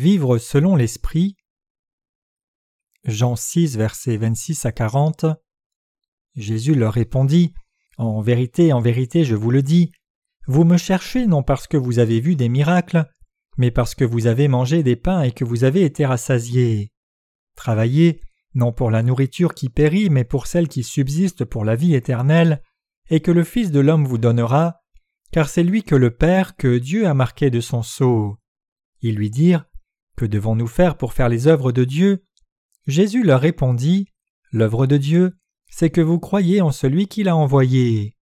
Vivre selon l'Esprit. Jean 6, versets 26 à 40. Jésus leur répondit En vérité, en vérité, je vous le dis, vous me cherchez non parce que vous avez vu des miracles, mais parce que vous avez mangé des pains et que vous avez été rassasiés. Travaillez, non pour la nourriture qui périt, mais pour celle qui subsiste pour la vie éternelle, et que le Fils de l'homme vous donnera, car c'est lui que le Père, que Dieu a marqué de son sceau. Ils lui dirent que devons-nous faire pour faire les œuvres de Dieu? Jésus leur répondit L'œuvre de Dieu, c'est que vous croyez en celui qui l'a envoyé.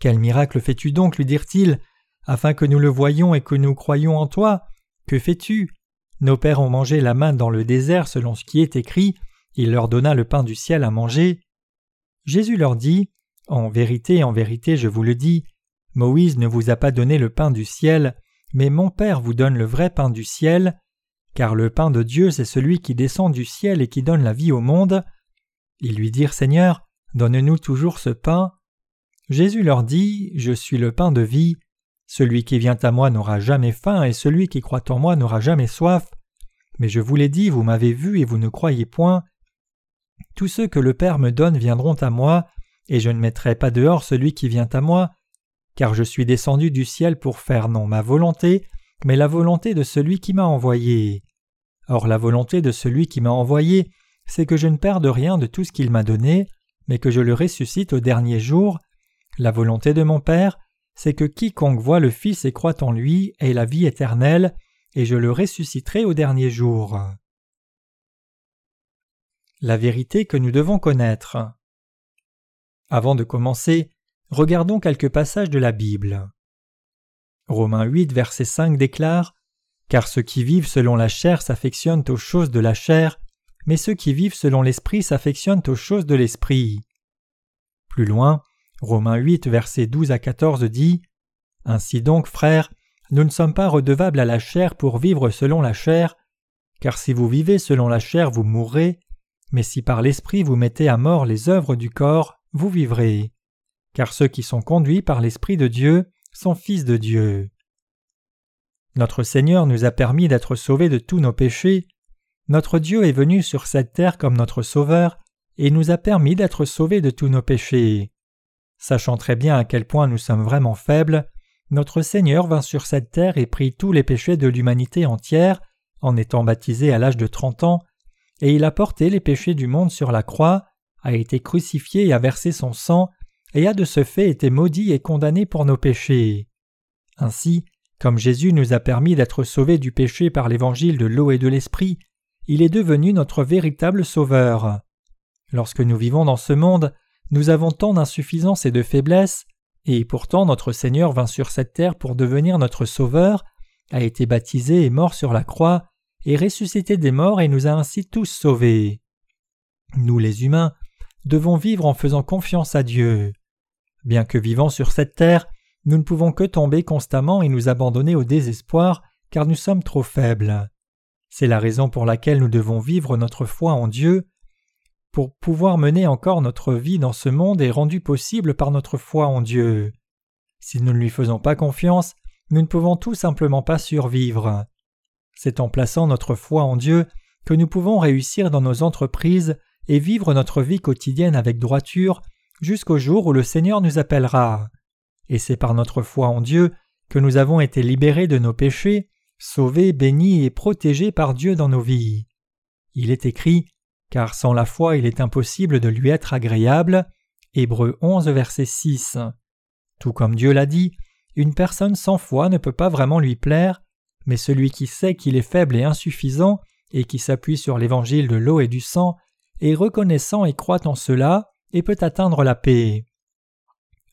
Quel miracle fais-tu donc? lui dirent-ils, afin que nous le voyions et que nous croyions en toi Que fais-tu? Nos pères ont mangé la main dans le désert selon ce qui est écrit, il leur donna le pain du ciel à manger. Jésus leur dit En vérité, en vérité, je vous le dis, Moïse ne vous a pas donné le pain du ciel, mais mon Père vous donne le vrai pain du ciel, car le pain de Dieu c'est celui qui descend du ciel et qui donne la vie au monde. Ils lui dirent Seigneur, donne-nous toujours ce pain. Jésus leur dit Je suis le pain de vie. Celui qui vient à moi n'aura jamais faim, et celui qui croit en moi n'aura jamais soif. Mais je vous l'ai dit, vous m'avez vu et vous ne croyez point. Tous ceux que le Père me donne viendront à moi, et je ne mettrai pas dehors celui qui vient à moi, car je suis descendu du ciel pour faire non ma volonté, mais la volonté de celui qui m'a envoyé. Or la volonté de celui qui m'a envoyé, c'est que je ne perde rien de tout ce qu'il m'a donné, mais que je le ressuscite au dernier jour. La volonté de mon Père, c'est que quiconque voit le Fils et croit en lui ait la vie éternelle, et je le ressusciterai au dernier jour. La vérité que nous devons connaître. Avant de commencer, Regardons quelques passages de la Bible. Romains 8, verset 5 déclare Car ceux qui vivent selon la chair s'affectionnent aux choses de la chair, mais ceux qui vivent selon l'esprit s'affectionnent aux choses de l'esprit. Plus loin, Romains 8, verset 12 à 14 dit Ainsi donc, frères, nous ne sommes pas redevables à la chair pour vivre selon la chair, car si vous vivez selon la chair, vous mourrez, mais si par l'esprit vous mettez à mort les œuvres du corps, vous vivrez car ceux qui sont conduits par l'Esprit de Dieu sont fils de Dieu. Notre Seigneur nous a permis d'être sauvés de tous nos péchés. Notre Dieu est venu sur cette terre comme notre Sauveur et nous a permis d'être sauvés de tous nos péchés. Sachant très bien à quel point nous sommes vraiment faibles, notre Seigneur vint sur cette terre et prit tous les péchés de l'humanité entière en étant baptisé à l'âge de trente ans, et il a porté les péchés du monde sur la croix, a été crucifié et a versé son sang et a de ce fait été maudit et condamné pour nos péchés. Ainsi, comme Jésus nous a permis d'être sauvés du péché par l'évangile de l'eau et de l'esprit, il est devenu notre véritable sauveur. Lorsque nous vivons dans ce monde, nous avons tant d'insuffisances et de faiblesses, et pourtant notre Seigneur vint sur cette terre pour devenir notre sauveur, a été baptisé et mort sur la croix, et ressuscité des morts et nous a ainsi tous sauvés. Nous les humains devons vivre en faisant confiance à Dieu. Bien que vivant sur cette terre, nous ne pouvons que tomber constamment et nous abandonner au désespoir, car nous sommes trop faibles. C'est la raison pour laquelle nous devons vivre notre foi en Dieu. Pour pouvoir mener encore notre vie dans ce monde est rendu possible par notre foi en Dieu. Si nous ne lui faisons pas confiance, nous ne pouvons tout simplement pas survivre. C'est en plaçant notre foi en Dieu que nous pouvons réussir dans nos entreprises et vivre notre vie quotidienne avec droiture jusqu'au jour où le Seigneur nous appellera. Et c'est par notre foi en Dieu que nous avons été libérés de nos péchés, sauvés, bénis et protégés par Dieu dans nos vies. Il est écrit Car sans la foi il est impossible de lui être agréable. Hébreux 11, verset 6. Tout comme Dieu l'a dit, une personne sans foi ne peut pas vraiment lui plaire, mais celui qui sait qu'il est faible et insuffisant, et qui s'appuie sur l'évangile de l'eau et du sang, est reconnaissant et croit en cela, et peut atteindre la paix.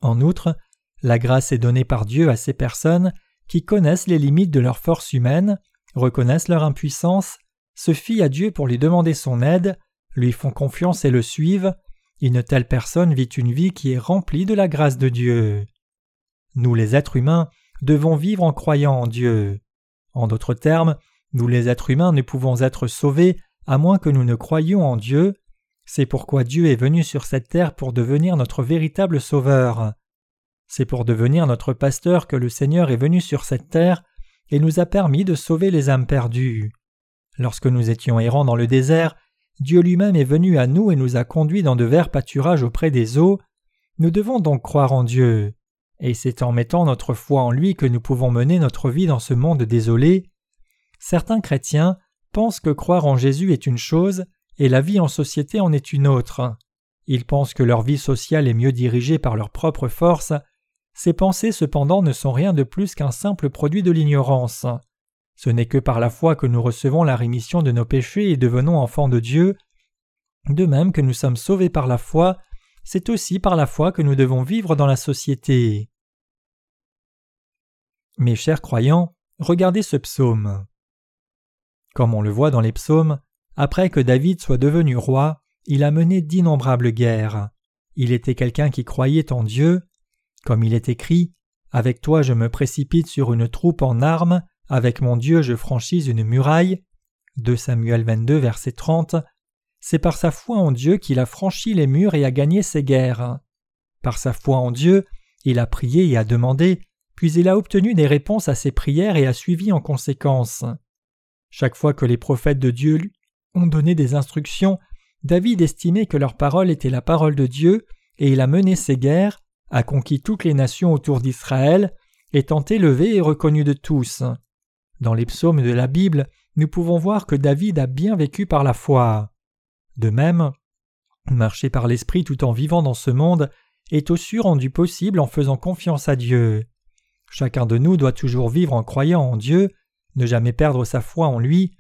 En outre, la grâce est donnée par Dieu à ces personnes qui connaissent les limites de leur force humaine, reconnaissent leur impuissance, se fient à Dieu pour lui demander son aide, lui font confiance et le suivent. Une telle personne vit une vie qui est remplie de la grâce de Dieu. Nous les êtres humains devons vivre en croyant en Dieu. En d'autres termes, nous les êtres humains ne pouvons être sauvés à moins que nous ne croyions en Dieu, c'est pourquoi Dieu est venu sur cette terre pour devenir notre véritable Sauveur. C'est pour devenir notre pasteur que le Seigneur est venu sur cette terre, et nous a permis de sauver les âmes perdues. Lorsque nous étions errants dans le désert, Dieu lui-même est venu à nous et nous a conduits dans de verts pâturages auprès des eaux. Nous devons donc croire en Dieu. Et c'est en mettant notre foi en lui que nous pouvons mener notre vie dans ce monde désolé. Certains chrétiens pensent que croire en Jésus est une chose et la vie en société en est une autre. Ils pensent que leur vie sociale est mieux dirigée par leur propre force. Ces pensées cependant ne sont rien de plus qu'un simple produit de l'ignorance. Ce n'est que par la foi que nous recevons la rémission de nos péchés et devenons enfants de Dieu. De même que nous sommes sauvés par la foi, c'est aussi par la foi que nous devons vivre dans la société. Mes chers croyants, regardez ce psaume. Comme on le voit dans les psaumes, après que David soit devenu roi, il a mené d'innombrables guerres. Il était quelqu'un qui croyait en Dieu. Comme il est écrit Avec toi je me précipite sur une troupe en armes, avec mon Dieu je franchis une muraille. 2 Samuel 22, verset 30. C'est par sa foi en Dieu qu'il a franchi les murs et a gagné ses guerres. Par sa foi en Dieu, il a prié et a demandé puis il a obtenu des réponses à ses prières et a suivi en conséquence. Chaque fois que les prophètes de Dieu ont donné des instructions, David estimait que leur parole était la parole de Dieu, et il a mené ses guerres, a conquis toutes les nations autour d'Israël, étant élevé et reconnu de tous. Dans les psaumes de la Bible, nous pouvons voir que David a bien vécu par la foi. De même, marcher par l'Esprit tout en vivant dans ce monde est aussi rendu possible en faisant confiance à Dieu. Chacun de nous doit toujours vivre en croyant en Dieu, ne jamais perdre sa foi en lui.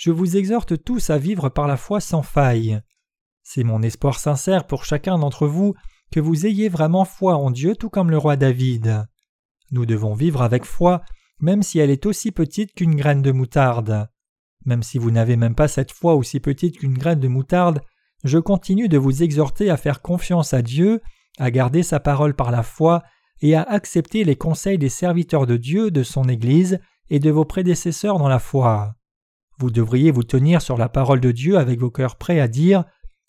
Je vous exhorte tous à vivre par la foi sans faille. C'est mon espoir sincère pour chacun d'entre vous que vous ayez vraiment foi en Dieu tout comme le roi David. Nous devons vivre avec foi, même si elle est aussi petite qu'une graine de moutarde. Même si vous n'avez même pas cette foi aussi petite qu'une graine de moutarde, je continue de vous exhorter à faire confiance à Dieu, à garder sa parole par la foi et à accepter les conseils des serviteurs de Dieu, de son Église et de vos prédécesseurs dans la foi. Vous devriez vous tenir sur la parole de Dieu avec vos cœurs prêts à dire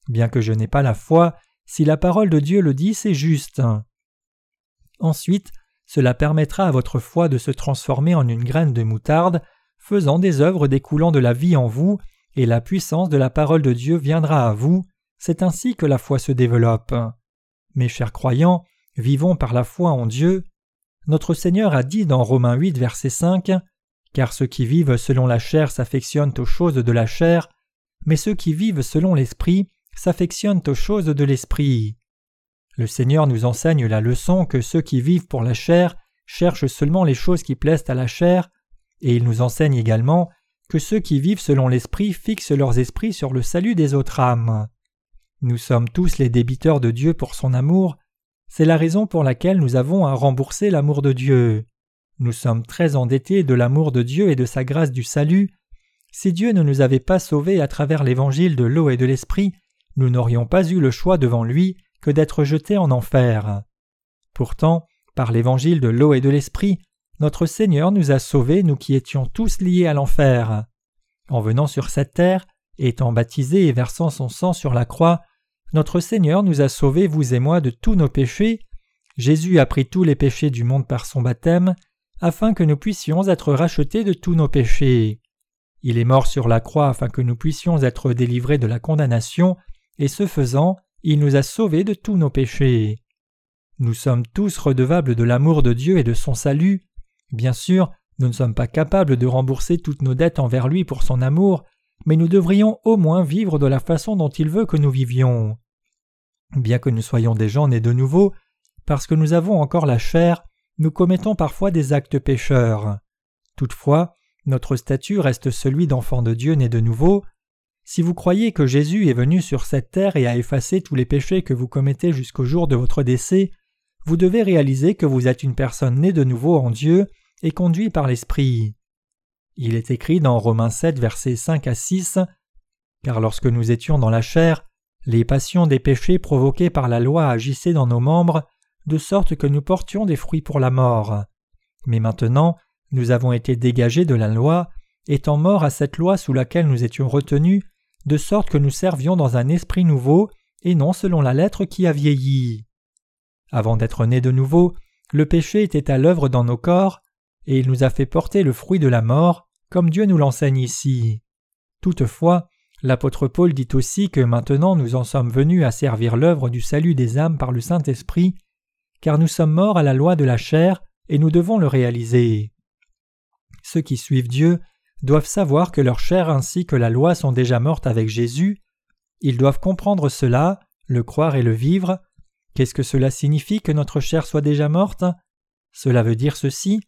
Bien que je n'ai pas la foi, si la parole de Dieu le dit, c'est juste. Ensuite, cela permettra à votre foi de se transformer en une graine de moutarde, faisant des œuvres découlant de la vie en vous, et la puissance de la parole de Dieu viendra à vous. C'est ainsi que la foi se développe. Mes chers croyants, Vivons par la foi en Dieu. Notre Seigneur a dit dans Romains 8, verset 5 Car ceux qui vivent selon la chair s'affectionnent aux choses de la chair, mais ceux qui vivent selon l'Esprit s'affectionnent aux choses de l'Esprit. Le Seigneur nous enseigne la leçon que ceux qui vivent pour la chair cherchent seulement les choses qui plaisent à la chair, et il nous enseigne également que ceux qui vivent selon l'Esprit fixent leurs esprits sur le salut des autres âmes. Nous sommes tous les débiteurs de Dieu pour son amour, c'est la raison pour laquelle nous avons à rembourser l'amour de Dieu. Nous sommes très endettés de l'amour de Dieu et de sa grâce du salut. Si Dieu ne nous avait pas sauvés à travers l'évangile de l'eau et de l'esprit, nous n'aurions pas eu le choix devant lui que d'être jetés en enfer. Pourtant, par l'évangile de l'eau et de l'esprit, notre Seigneur nous a sauvés, nous qui étions tous liés à l'enfer. En venant sur cette terre, étant baptisé et versant son sang sur la croix, notre Seigneur nous a sauvés, vous et moi, de tous nos péchés. Jésus a pris tous les péchés du monde par son baptême, afin que nous puissions être rachetés de tous nos péchés. Il est mort sur la croix afin que nous puissions être délivrés de la condamnation, et ce faisant, il nous a sauvés de tous nos péchés. Nous sommes tous redevables de l'amour de Dieu et de son salut. Bien sûr, nous ne sommes pas capables de rembourser toutes nos dettes envers lui pour son amour, mais nous devrions au moins vivre de la façon dont il veut que nous vivions. Bien que nous soyons des gens nés de nouveau, parce que nous avons encore la chair, nous commettons parfois des actes pécheurs. Toutefois, notre statut reste celui d'enfant de Dieu né de nouveau. Si vous croyez que Jésus est venu sur cette terre et a effacé tous les péchés que vous commettez jusqu'au jour de votre décès, vous devez réaliser que vous êtes une personne née de nouveau en Dieu et conduit par l'Esprit. Il est écrit dans Romains 7, versets 5 à 6 Car lorsque nous étions dans la chair, les passions des péchés provoqués par la loi agissaient dans nos membres, de sorte que nous portions des fruits pour la mort. Mais maintenant, nous avons été dégagés de la loi, étant morts à cette loi sous laquelle nous étions retenus, de sorte que nous servions dans un esprit nouveau, et non selon la lettre qui a vieilli. Avant d'être nés de nouveau, le péché était à l'œuvre dans nos corps, et il nous a fait porter le fruit de la mort, comme Dieu nous l'enseigne ici. Toutefois, l'apôtre Paul dit aussi que maintenant nous en sommes venus à servir l'œuvre du salut des âmes par le Saint-Esprit, car nous sommes morts à la loi de la chair et nous devons le réaliser. Ceux qui suivent Dieu doivent savoir que leur chair ainsi que la loi sont déjà mortes avec Jésus, ils doivent comprendre cela, le croire et le vivre. Qu'est-ce que cela signifie que notre chair soit déjà morte? Cela veut dire ceci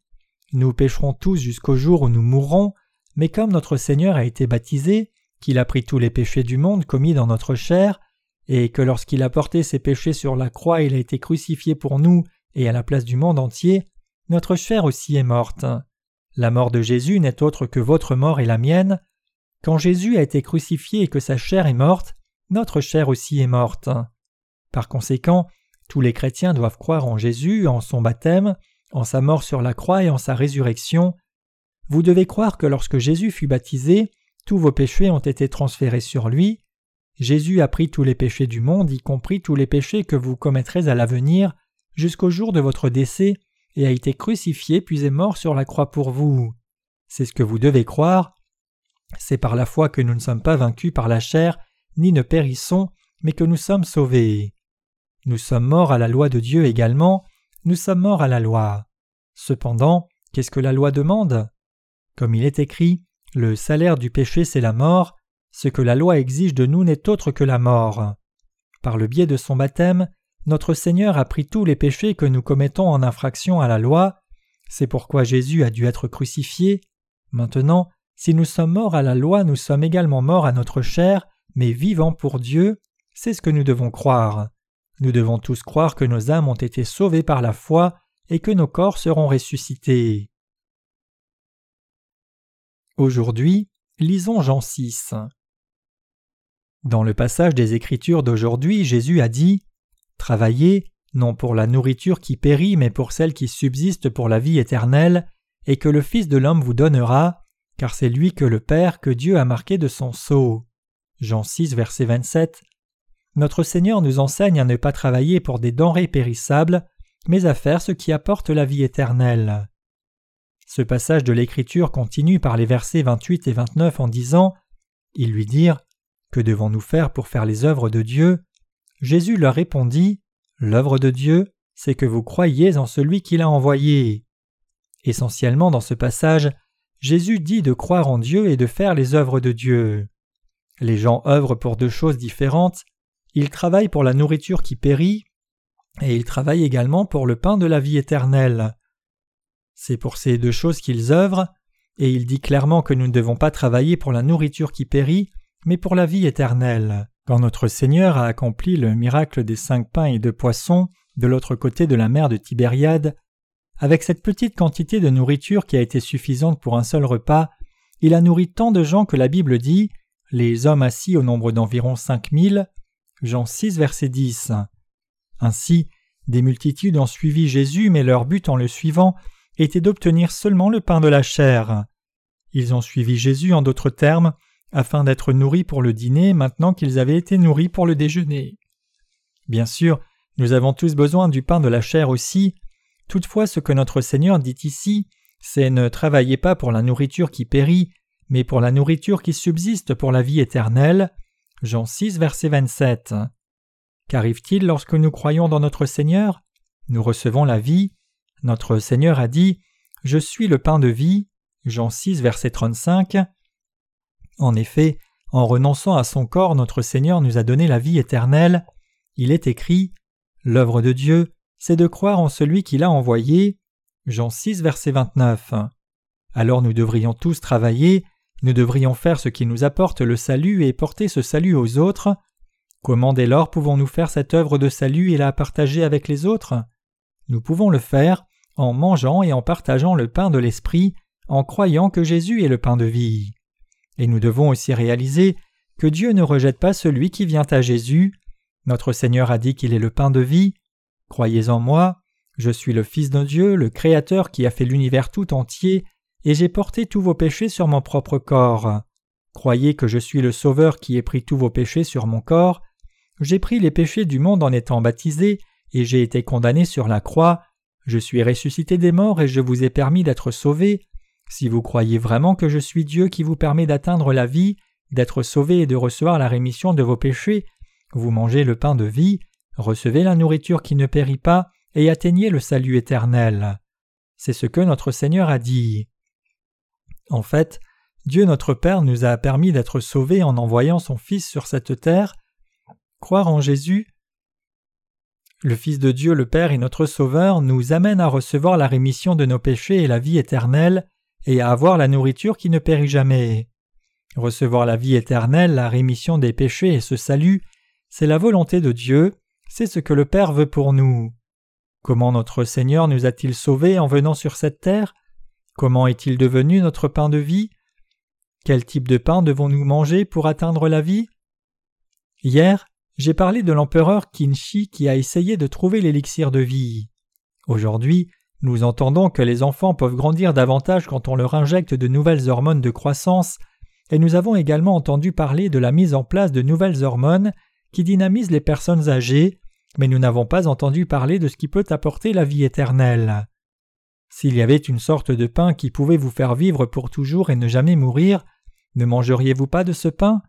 nous pécherons tous jusqu'au jour où nous mourrons, mais comme notre Seigneur a été baptisé, qu'il a pris tous les péchés du monde commis dans notre chair, et que lorsqu'il a porté ses péchés sur la croix il a été crucifié pour nous et à la place du monde entier, notre chair aussi est morte. La mort de Jésus n'est autre que votre mort et la mienne. Quand Jésus a été crucifié et que sa chair est morte, notre chair aussi est morte. Par conséquent, tous les chrétiens doivent croire en Jésus, en son baptême, en sa mort sur la croix et en sa résurrection. Vous devez croire que lorsque Jésus fut baptisé, tous vos péchés ont été transférés sur lui. Jésus a pris tous les péchés du monde, y compris tous les péchés que vous commettrez à l'avenir, jusqu'au jour de votre décès, et a été crucifié puis est mort sur la croix pour vous. C'est ce que vous devez croire. C'est par la foi que nous ne sommes pas vaincus par la chair, ni ne périssons, mais que nous sommes sauvés. Nous sommes morts à la loi de Dieu également, nous sommes morts à la loi. Cependant, qu'est-ce que la loi demande? Comme il est écrit, le salaire du péché c'est la mort, ce que la loi exige de nous n'est autre que la mort. Par le biais de son baptême, notre Seigneur a pris tous les péchés que nous commettons en infraction à la loi, c'est pourquoi Jésus a dû être crucifié. Maintenant, si nous sommes morts à la loi, nous sommes également morts à notre chair, mais vivants pour Dieu, c'est ce que nous devons croire. Nous devons tous croire que nos âmes ont été sauvées par la foi et que nos corps seront ressuscités. Aujourd'hui, lisons Jean 6. Dans le passage des Écritures d'aujourd'hui, Jésus a dit Travaillez, non pour la nourriture qui périt, mais pour celle qui subsiste pour la vie éternelle, et que le Fils de l'homme vous donnera, car c'est lui que le Père, que Dieu a marqué de son sceau. Jean 6, verset 27 notre Seigneur nous enseigne à ne pas travailler pour des denrées périssables, mais à faire ce qui apporte la vie éternelle. Ce passage de l'Écriture continue par les versets 28 et 29 en disant Ils lui dirent Que devons-nous faire pour faire les œuvres de Dieu? Jésus leur répondit L'œuvre de Dieu, c'est que vous croyiez en celui qui l'a envoyé. Essentiellement dans ce passage, Jésus dit de croire en Dieu et de faire les œuvres de Dieu. Les gens œuvrent pour deux choses différentes, ils travaillent pour la nourriture qui périt, et ils travaillent également pour le pain de la vie éternelle. C'est pour ces deux choses qu'ils œuvrent, et il dit clairement que nous ne devons pas travailler pour la nourriture qui périt, mais pour la vie éternelle. Quand notre Seigneur a accompli le miracle des cinq pains et deux poissons de l'autre côté de la mer de Tibériade, avec cette petite quantité de nourriture qui a été suffisante pour un seul repas, il a nourri tant de gens que la Bible dit les hommes assis au nombre d'environ cinq mille, Jean 6, verset 10. Ainsi, des multitudes ont suivi Jésus, mais leur but en le suivant était d'obtenir seulement le pain de la chair. Ils ont suivi Jésus en d'autres termes, afin d'être nourris pour le dîner maintenant qu'ils avaient été nourris pour le déjeuner. Bien sûr, nous avons tous besoin du pain de la chair aussi, toutefois ce que notre Seigneur dit ici, c'est ne travaillez pas pour la nourriture qui périt, mais pour la nourriture qui subsiste pour la vie éternelle. Jean 6, verset 27. Qu'arrive-t-il lorsque nous croyons dans notre Seigneur? Nous recevons la vie. Notre Seigneur a dit Je suis le pain de vie. Jean 6, verset 35. En effet, en renonçant à son corps, notre Seigneur nous a donné la vie éternelle. Il est écrit L'œuvre de Dieu, c'est de croire en celui qui l'a envoyé. Jean 6, verset 29. Alors nous devrions tous travailler nous devrions faire ce qui nous apporte le salut et porter ce salut aux autres. Comment dès lors pouvons-nous faire cette œuvre de salut et la partager avec les autres? Nous pouvons le faire en mangeant et en partageant le pain de l'Esprit, en croyant que Jésus est le pain de vie. Et nous devons aussi réaliser que Dieu ne rejette pas celui qui vient à Jésus. Notre Seigneur a dit qu'il est le pain de vie. Croyez en moi, je suis le Fils de Dieu, le Créateur qui a fait l'univers tout entier, et j'ai porté tous vos péchés sur mon propre corps. Croyez que je suis le Sauveur qui ai pris tous vos péchés sur mon corps. J'ai pris les péchés du monde en étant baptisé, et j'ai été condamné sur la croix. Je suis ressuscité des morts et je vous ai permis d'être sauvés. Si vous croyez vraiment que je suis Dieu qui vous permet d'atteindre la vie, d'être sauvé et de recevoir la rémission de vos péchés, vous mangez le pain de vie, recevez la nourriture qui ne périt pas, et atteignez le salut éternel. C'est ce que notre Seigneur a dit. En fait, Dieu notre Père nous a permis d'être sauvés en envoyant son Fils sur cette terre. Croire en Jésus, le Fils de Dieu le Père et notre Sauveur, nous amène à recevoir la rémission de nos péchés et la vie éternelle, et à avoir la nourriture qui ne périt jamais. Recevoir la vie éternelle, la rémission des péchés et ce salut, c'est la volonté de Dieu, c'est ce que le Père veut pour nous. Comment notre Seigneur nous a-t-il sauvés en venant sur cette terre? Comment est-il devenu notre pain de vie? Quel type de pain devons-nous manger pour atteindre la vie? Hier, j'ai parlé de l'empereur Kinshi qui a essayé de trouver l'élixir de vie. Aujourd'hui, nous entendons que les enfants peuvent grandir davantage quand on leur injecte de nouvelles hormones de croissance, et nous avons également entendu parler de la mise en place de nouvelles hormones qui dynamisent les personnes âgées, mais nous n'avons pas entendu parler de ce qui peut apporter la vie éternelle. S'il y avait une sorte de pain qui pouvait vous faire vivre pour toujours et ne jamais mourir, ne mangeriez-vous pas de ce pain?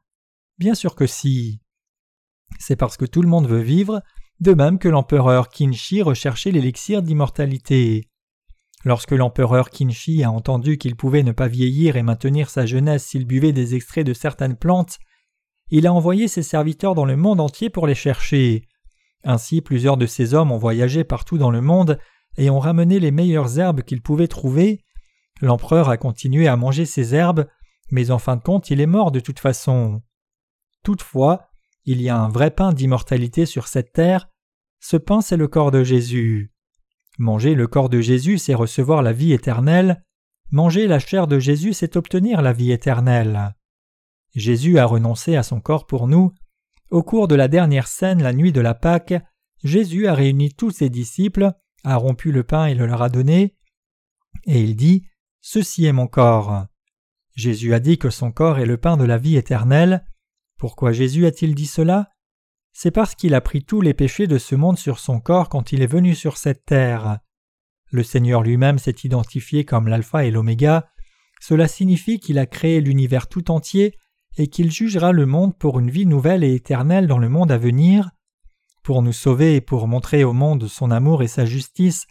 Bien sûr que si. C'est parce que tout le monde veut vivre, de même que l'empereur Kinshi recherchait l'élixir d'immortalité. Lorsque l'empereur Kinshi a entendu qu'il pouvait ne pas vieillir et maintenir sa jeunesse s'il buvait des extraits de certaines plantes, il a envoyé ses serviteurs dans le monde entier pour les chercher. Ainsi plusieurs de ces hommes ont voyagé partout dans le monde et ont ramené les meilleures herbes qu'ils pouvaient trouver. L'empereur a continué à manger ces herbes, mais en fin de compte il est mort de toute façon. Toutefois, il y a un vrai pain d'immortalité sur cette terre. Ce pain, c'est le corps de Jésus. Manger le corps de Jésus, c'est recevoir la vie éternelle. Manger la chair de Jésus, c'est obtenir la vie éternelle. Jésus a renoncé à son corps pour nous, au cours de la dernière scène, la nuit de la Pâque, Jésus a réuni tous ses disciples, a rompu le pain et le leur a donné, et il dit Ceci est mon corps. Jésus a dit que son corps est le pain de la vie éternelle. Pourquoi Jésus a-t-il dit cela? C'est parce qu'il a pris tous les péchés de ce monde sur son corps quand il est venu sur cette terre. Le Seigneur lui-même s'est identifié comme l'alpha et l'oméga. Cela signifie qu'il a créé l'univers tout entier et qu'il jugera le monde pour une vie nouvelle et éternelle dans le monde à venir. Pour nous sauver et pour montrer au monde son amour et sa justice,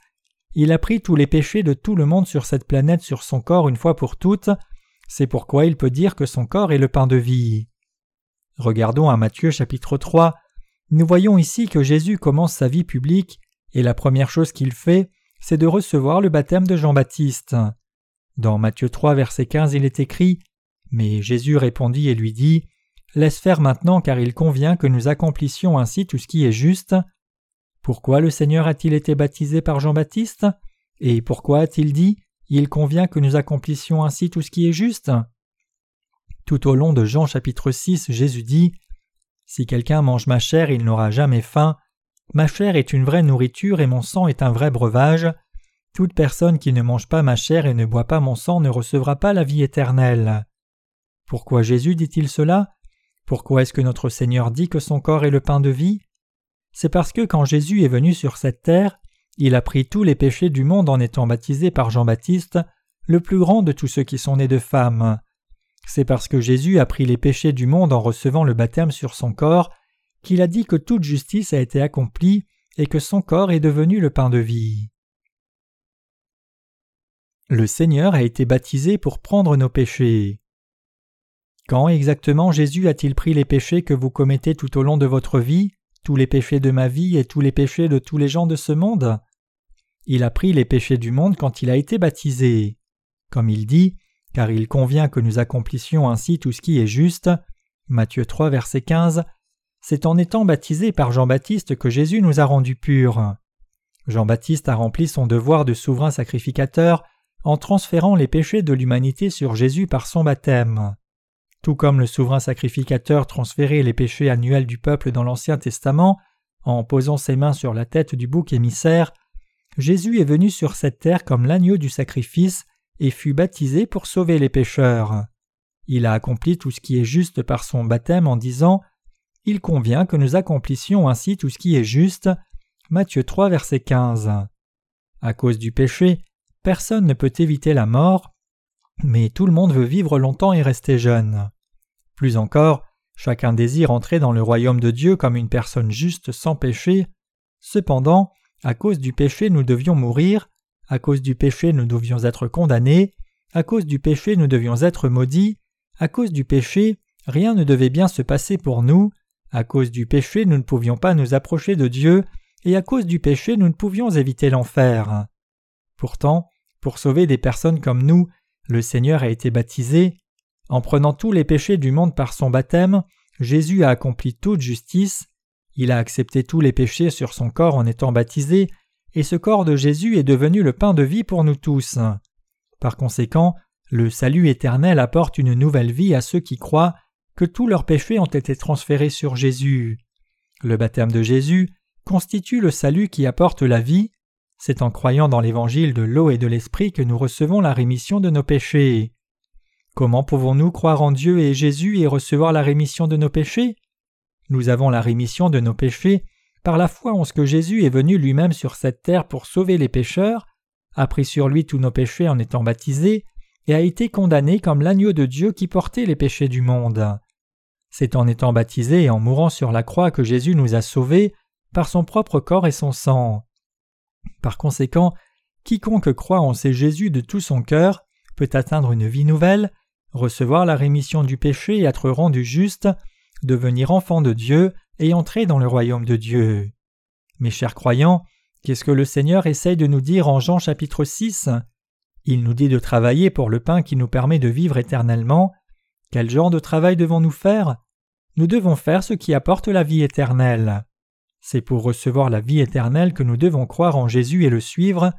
il a pris tous les péchés de tout le monde sur cette planète sur son corps une fois pour toutes, c'est pourquoi il peut dire que son corps est le pain de vie. Regardons à Matthieu chapitre 3, nous voyons ici que Jésus commence sa vie publique, et la première chose qu'il fait, c'est de recevoir le baptême de Jean-Baptiste. Dans Matthieu 3 verset 15 il est écrit mais Jésus répondit et lui dit Laisse faire maintenant, car il convient que nous accomplissions ainsi tout ce qui est juste. Pourquoi le Seigneur a-t-il été baptisé par Jean-Baptiste? Et pourquoi a-t-il dit Il convient que nous accomplissions ainsi tout ce qui est juste Tout au long de Jean chapitre 6, Jésus dit Si quelqu'un mange ma chair, il n'aura jamais faim. Ma chair est une vraie nourriture et mon sang est un vrai breuvage. Toute personne qui ne mange pas ma chair et ne boit pas mon sang ne recevra pas la vie éternelle. Pourquoi Jésus dit-il cela? Pourquoi est-ce que notre Seigneur dit que son corps est le pain de vie? C'est parce que quand Jésus est venu sur cette terre, il a pris tous les péchés du monde en étant baptisé par Jean-Baptiste, le plus grand de tous ceux qui sont nés de femmes. C'est parce que Jésus a pris les péchés du monde en recevant le baptême sur son corps qu'il a dit que toute justice a été accomplie et que son corps est devenu le pain de vie. Le Seigneur a été baptisé pour prendre nos péchés. Quand exactement Jésus a-t-il pris les péchés que vous commettez tout au long de votre vie, tous les péchés de ma vie et tous les péchés de tous les gens de ce monde? Il a pris les péchés du monde quand il a été baptisé. Comme il dit, car il convient que nous accomplissions ainsi tout ce qui est juste. Matthieu 3, verset 15. C'est en étant baptisé par Jean-Baptiste que Jésus nous a rendus purs. Jean-Baptiste a rempli son devoir de souverain sacrificateur en transférant les péchés de l'humanité sur Jésus par son baptême. Tout comme le souverain sacrificateur transférait les péchés annuels du peuple dans l'Ancien Testament, en posant ses mains sur la tête du bouc émissaire, Jésus est venu sur cette terre comme l'agneau du sacrifice et fut baptisé pour sauver les pécheurs. Il a accompli tout ce qui est juste par son baptême en disant Il convient que nous accomplissions ainsi tout ce qui est juste. Matthieu 3, verset 15. À cause du péché, personne ne peut éviter la mort, mais tout le monde veut vivre longtemps et rester jeune. Plus encore, chacun désire entrer dans le royaume de Dieu comme une personne juste sans péché. Cependant, à cause du péché nous devions mourir, à cause du péché nous devions être condamnés, à cause du péché nous devions être maudits, à cause du péché rien ne devait bien se passer pour nous, à cause du péché nous ne pouvions pas nous approcher de Dieu, et à cause du péché nous ne pouvions éviter l'enfer. Pourtant, pour sauver des personnes comme nous, le Seigneur a été baptisé. En prenant tous les péchés du monde par son baptême, Jésus a accompli toute justice, il a accepté tous les péchés sur son corps en étant baptisé, et ce corps de Jésus est devenu le pain de vie pour nous tous. Par conséquent, le salut éternel apporte une nouvelle vie à ceux qui croient que tous leurs péchés ont été transférés sur Jésus. Le baptême de Jésus constitue le salut qui apporte la vie. C'est en croyant dans l'évangile de l'eau et de l'esprit que nous recevons la rémission de nos péchés. Comment pouvons-nous croire en Dieu et Jésus et recevoir la rémission de nos péchés? Nous avons la rémission de nos péchés par la foi en ce que Jésus est venu lui-même sur cette terre pour sauver les pécheurs, a pris sur lui tous nos péchés en étant baptisé, et a été condamné comme l'agneau de Dieu qui portait les péchés du monde. C'est en étant baptisé et en mourant sur la croix que Jésus nous a sauvés par son propre corps et son sang. Par conséquent, quiconque croit en ces Jésus de tout son cœur peut atteindre une vie nouvelle, recevoir la rémission du péché et être rendu juste, devenir enfant de Dieu et entrer dans le royaume de Dieu. Mes chers croyants, qu'est-ce que le Seigneur essaye de nous dire en Jean chapitre 6 Il nous dit de travailler pour le pain qui nous permet de vivre éternellement. Quel genre de travail devons-nous faire? Nous devons faire ce qui apporte la vie éternelle. C'est pour recevoir la vie éternelle que nous devons croire en Jésus et le suivre,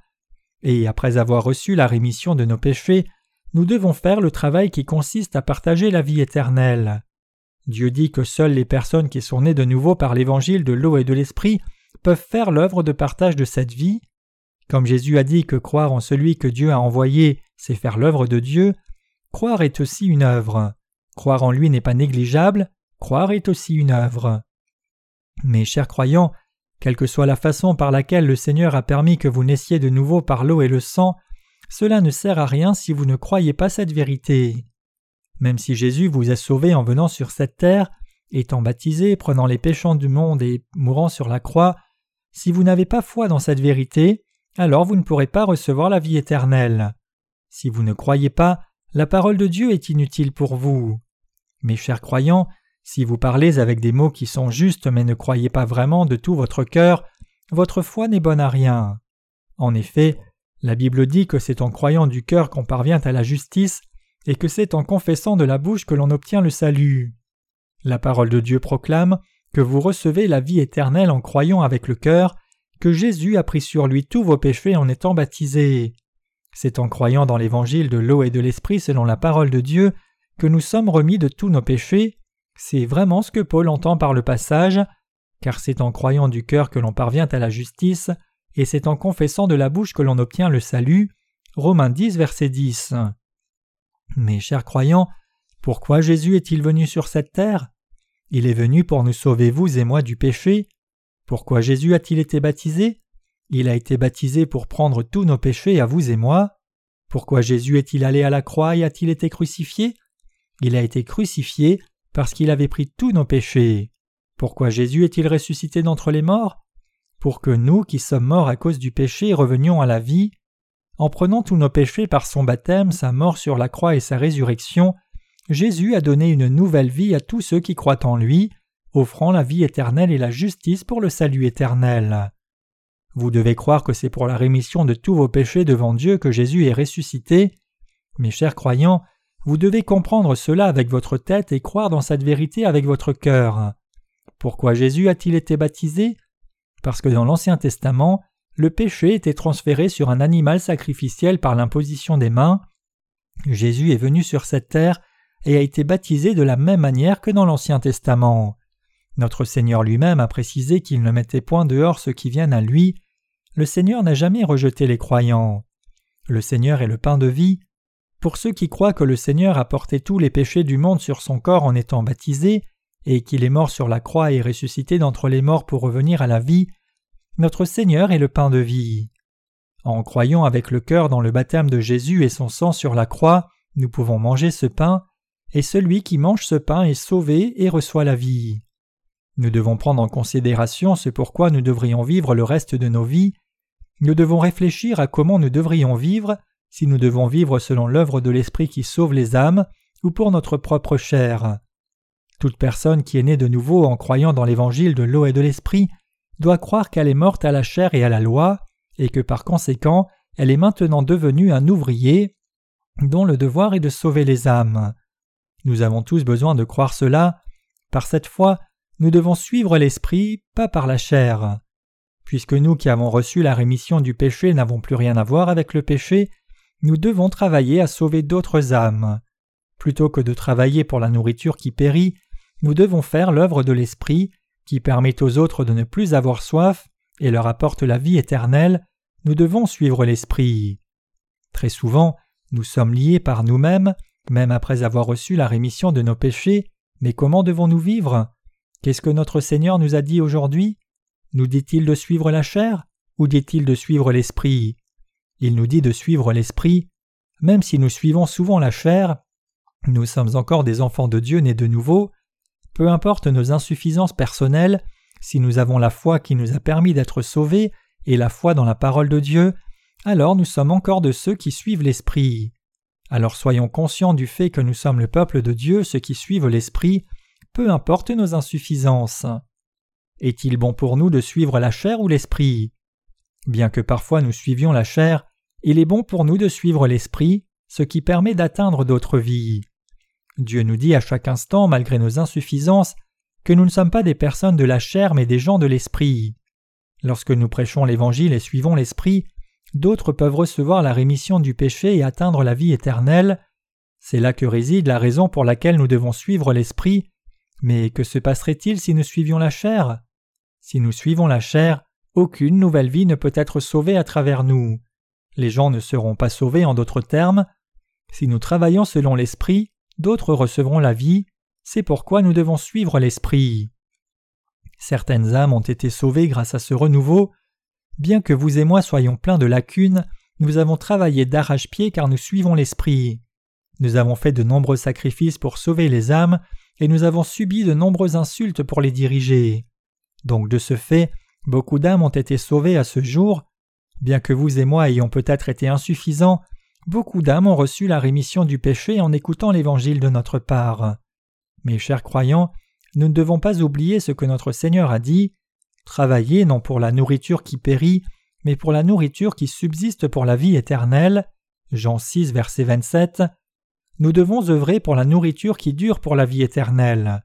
et après avoir reçu la rémission de nos péchés, nous devons faire le travail qui consiste à partager la vie éternelle. Dieu dit que seules les personnes qui sont nées de nouveau par l'évangile de l'eau et de l'esprit peuvent faire l'œuvre de partage de cette vie. Comme Jésus a dit que croire en celui que Dieu a envoyé, c'est faire l'œuvre de Dieu, croire est aussi une œuvre. Croire en lui n'est pas négligeable, croire est aussi une œuvre. Mais chers croyants, quelle que soit la façon par laquelle le Seigneur a permis que vous naissiez de nouveau par l'eau et le sang, cela ne sert à rien si vous ne croyez pas cette vérité. Même si Jésus vous a sauvé en venant sur cette terre, étant baptisé, prenant les péchants du monde et mourant sur la croix, si vous n'avez pas foi dans cette vérité, alors vous ne pourrez pas recevoir la vie éternelle. Si vous ne croyez pas, la parole de Dieu est inutile pour vous. Mes chers croyants, si vous parlez avec des mots qui sont justes mais ne croyez pas vraiment de tout votre cœur, votre foi n'est bonne à rien. En effet, la Bible dit que c'est en croyant du cœur qu'on parvient à la justice et que c'est en confessant de la bouche que l'on obtient le salut. La parole de Dieu proclame que vous recevez la vie éternelle en croyant avec le cœur que Jésus a pris sur lui tous vos péchés en étant baptisé. C'est en croyant dans l'évangile de l'eau et de l'esprit selon la parole de Dieu que nous sommes remis de tous nos péchés. C'est vraiment ce que Paul entend par le passage, car c'est en croyant du cœur que l'on parvient à la justice, et c'est en confessant de la bouche que l'on obtient le salut. Romains 10, verset 10. Mes chers croyants, pourquoi Jésus est-il venu sur cette terre? Il est venu pour nous sauver vous et moi du péché. Pourquoi Jésus a-t-il été baptisé? Il a été baptisé pour prendre tous nos péchés à vous et moi. Pourquoi Jésus est-il allé à la croix et a-t-il été crucifié? Il a été crucifié parce qu'il avait pris tous nos péchés. Pourquoi Jésus est-il ressuscité d'entre les morts? Pour que nous, qui sommes morts à cause du péché, revenions à la vie. En prenant tous nos péchés par son baptême, sa mort sur la croix et sa résurrection, Jésus a donné une nouvelle vie à tous ceux qui croient en lui, offrant la vie éternelle et la justice pour le salut éternel. Vous devez croire que c'est pour la rémission de tous vos péchés devant Dieu que Jésus est ressuscité. Mes chers croyants, vous devez comprendre cela avec votre tête et croire dans cette vérité avec votre cœur. Pourquoi Jésus a-t-il été baptisé? Parce que dans l'Ancien Testament, le péché était transféré sur un animal sacrificiel par l'imposition des mains. Jésus est venu sur cette terre et a été baptisé de la même manière que dans l'Ancien Testament. Notre Seigneur lui-même a précisé qu'il ne mettait point dehors ceux qui viennent à lui. Le Seigneur n'a jamais rejeté les croyants. Le Seigneur est le pain de vie. Pour ceux qui croient que le Seigneur a porté tous les péchés du monde sur son corps en étant baptisé, et qu'il est mort sur la croix et ressuscité d'entre les morts pour revenir à la vie, notre Seigneur est le pain de vie. En croyant avec le cœur dans le baptême de Jésus et son sang sur la croix, nous pouvons manger ce pain, et celui qui mange ce pain est sauvé et reçoit la vie. Nous devons prendre en considération ce pourquoi nous devrions vivre le reste de nos vies. Nous devons réfléchir à comment nous devrions vivre, si nous devons vivre selon l'œuvre de l'Esprit qui sauve les âmes, ou pour notre propre chair. Toute personne qui est née de nouveau en croyant dans l'évangile de l'eau et de l'Esprit doit croire qu'elle est morte à la chair et à la loi, et que par conséquent elle est maintenant devenue un ouvrier dont le devoir est de sauver les âmes. Nous avons tous besoin de croire cela. Par cette foi, nous devons suivre l'Esprit, pas par la chair. Puisque nous qui avons reçu la rémission du péché n'avons plus rien à voir avec le péché, nous devons travailler à sauver d'autres âmes. Plutôt que de travailler pour la nourriture qui périt, nous devons faire l'œuvre de l'Esprit, qui permet aux autres de ne plus avoir soif et leur apporte la vie éternelle, nous devons suivre l'Esprit. Très souvent, nous sommes liés par nous-mêmes, même après avoir reçu la rémission de nos péchés, mais comment devons-nous vivre? Qu'est-ce que notre Seigneur nous a dit aujourd'hui? Nous dit-il de suivre la chair ou dit-il de suivre l'Esprit? Il nous dit de suivre l'Esprit. Même si nous suivons souvent la chair, nous sommes encore des enfants de Dieu nés de nouveau. Peu importe nos insuffisances personnelles, si nous avons la foi qui nous a permis d'être sauvés et la foi dans la parole de Dieu, alors nous sommes encore de ceux qui suivent l'Esprit. Alors soyons conscients du fait que nous sommes le peuple de Dieu, ceux qui suivent l'Esprit, peu importe nos insuffisances. Est-il bon pour nous de suivre la chair ou l'Esprit? Bien que parfois nous suivions la chair, il est bon pour nous de suivre l'Esprit, ce qui permet d'atteindre d'autres vies. Dieu nous dit à chaque instant, malgré nos insuffisances, que nous ne sommes pas des personnes de la chair mais des gens de l'esprit. Lorsque nous prêchons l'Évangile et suivons l'Esprit, d'autres peuvent recevoir la rémission du péché et atteindre la vie éternelle. C'est là que réside la raison pour laquelle nous devons suivre l'Esprit. Mais que se passerait-il si nous suivions la chair? Si nous suivons la chair, aucune nouvelle vie ne peut être sauvée à travers nous. Les gens ne seront pas sauvés en d'autres termes. Si nous travaillons selon l'Esprit, d'autres recevront la vie, c'est pourquoi nous devons suivre l'Esprit. Certaines âmes ont été sauvées grâce à ce renouveau. Bien que vous et moi soyons pleins de lacunes, nous avons travaillé d'arrache-pied car nous suivons l'Esprit. Nous avons fait de nombreux sacrifices pour sauver les âmes, et nous avons subi de nombreuses insultes pour les diriger. Donc de ce fait, beaucoup d'âmes ont été sauvées à ce jour. Bien que vous et moi ayons peut-être été insuffisants, beaucoup d'âmes ont reçu la rémission du péché en écoutant l'Évangile de notre part. Mes chers croyants, nous ne devons pas oublier ce que notre Seigneur a dit Travaillez non pour la nourriture qui périt, mais pour la nourriture qui subsiste pour la vie éternelle. Jean 6, verset 27. Nous devons œuvrer pour la nourriture qui dure pour la vie éternelle.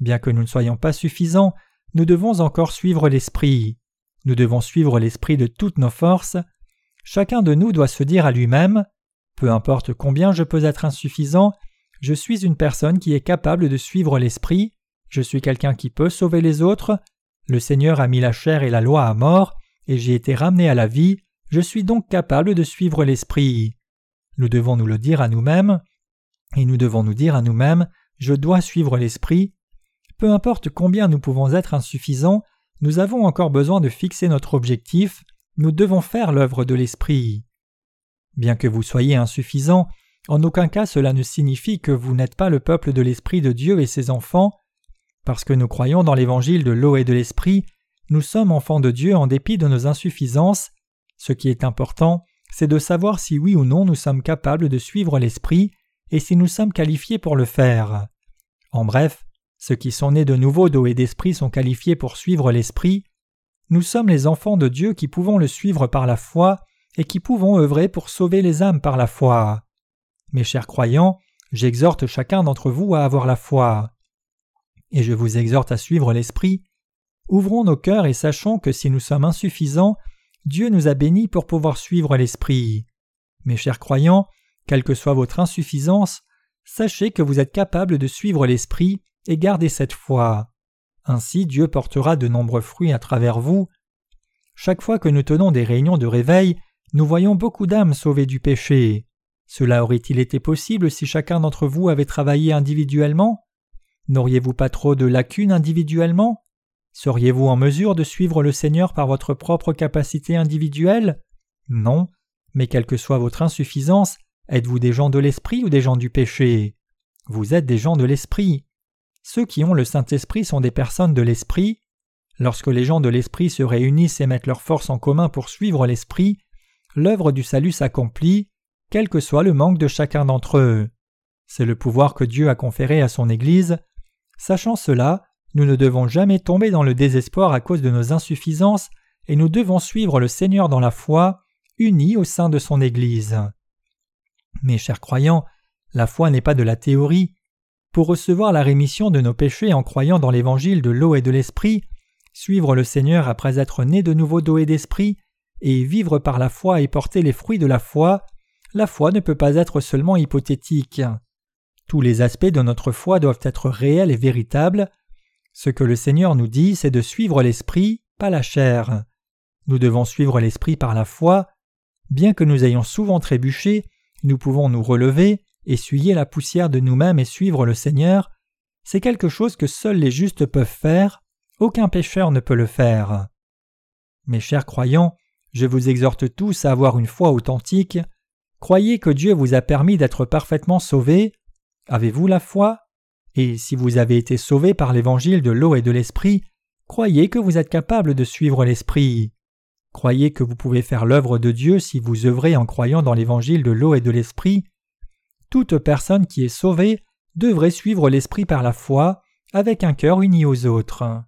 Bien que nous ne soyons pas suffisants, nous devons encore suivre l'Esprit. Nous devons suivre l'Esprit de toutes nos forces. Chacun de nous doit se dire à lui-même Peu importe combien je peux être insuffisant, je suis une personne qui est capable de suivre l'Esprit, je suis quelqu'un qui peut sauver les autres, le Seigneur a mis la chair et la loi à mort, et j'ai été ramené à la vie, je suis donc capable de suivre l'Esprit. Nous devons nous le dire à nous-mêmes, et nous devons nous dire à nous-mêmes Je dois suivre l'Esprit. Peu importe combien nous pouvons être insuffisants, nous avons encore besoin de fixer notre objectif, nous devons faire l'œuvre de l'Esprit. Bien que vous soyez insuffisant, en aucun cas cela ne signifie que vous n'êtes pas le peuple de l'Esprit de Dieu et ses enfants. Parce que nous croyons dans l'évangile de l'eau et de l'Esprit, nous sommes enfants de Dieu en dépit de nos insuffisances. Ce qui est important, c'est de savoir si oui ou non nous sommes capables de suivre l'Esprit et si nous sommes qualifiés pour le faire. En bref, ceux qui sont nés de nouveau d'eau et d'esprit sont qualifiés pour suivre l'Esprit. Nous sommes les enfants de Dieu qui pouvons le suivre par la foi et qui pouvons œuvrer pour sauver les âmes par la foi. Mes chers croyants, j'exhorte chacun d'entre vous à avoir la foi. Et je vous exhorte à suivre l'Esprit. Ouvrons nos cœurs et sachons que si nous sommes insuffisants, Dieu nous a bénis pour pouvoir suivre l'Esprit. Mes chers croyants, quelle que soit votre insuffisance, sachez que vous êtes capable de suivre l'Esprit et garder cette foi. Ainsi Dieu portera de nombreux fruits à travers vous. Chaque fois que nous tenons des réunions de réveil, nous voyons beaucoup d'âmes sauvées du péché. Cela aurait-il été possible si chacun d'entre vous avait travaillé individuellement? N'auriez-vous pas trop de lacunes individuellement? Seriez-vous en mesure de suivre le Seigneur par votre propre capacité individuelle? Non, mais quelle que soit votre insuffisance, êtes-vous des gens de l'esprit ou des gens du péché? Vous êtes des gens de l'esprit. Ceux qui ont le Saint-Esprit sont des personnes de l'esprit. Lorsque les gens de l'esprit se réunissent et mettent leurs forces en commun pour suivre l'esprit, l'œuvre du salut s'accomplit, quel que soit le manque de chacun d'entre eux. C'est le pouvoir que Dieu a conféré à son Église. Sachant cela, nous ne devons jamais tomber dans le désespoir à cause de nos insuffisances et nous devons suivre le Seigneur dans la foi, unis au sein de son Église. Mes chers croyants, la foi n'est pas de la théorie. Pour recevoir la rémission de nos péchés en croyant dans l'évangile de l'eau et de l'esprit, suivre le Seigneur après être né de nouveau d'eau et d'esprit, et vivre par la foi et porter les fruits de la foi, la foi ne peut pas être seulement hypothétique. Tous les aspects de notre foi doivent être réels et véritables. Ce que le Seigneur nous dit, c'est de suivre l'esprit, pas la chair. Nous devons suivre l'esprit par la foi. Bien que nous ayons souvent trébuché, nous pouvons nous relever, essuyer la poussière de nous-mêmes et suivre le Seigneur. C'est quelque chose que seuls les justes peuvent faire, aucun pécheur ne peut le faire. Mes chers croyants, je vous exhorte tous à avoir une foi authentique. Croyez que Dieu vous a permis d'être parfaitement sauvés. Avez-vous la foi? Et si vous avez été sauvés par l'évangile de l'eau et de l'esprit, croyez que vous êtes capable de suivre l'esprit. Croyez que vous pouvez faire l'œuvre de Dieu si vous œuvrez en croyant dans l'évangile de l'eau et de l'esprit. Toute personne qui est sauvée devrait suivre l'esprit par la foi, avec un cœur uni aux autres.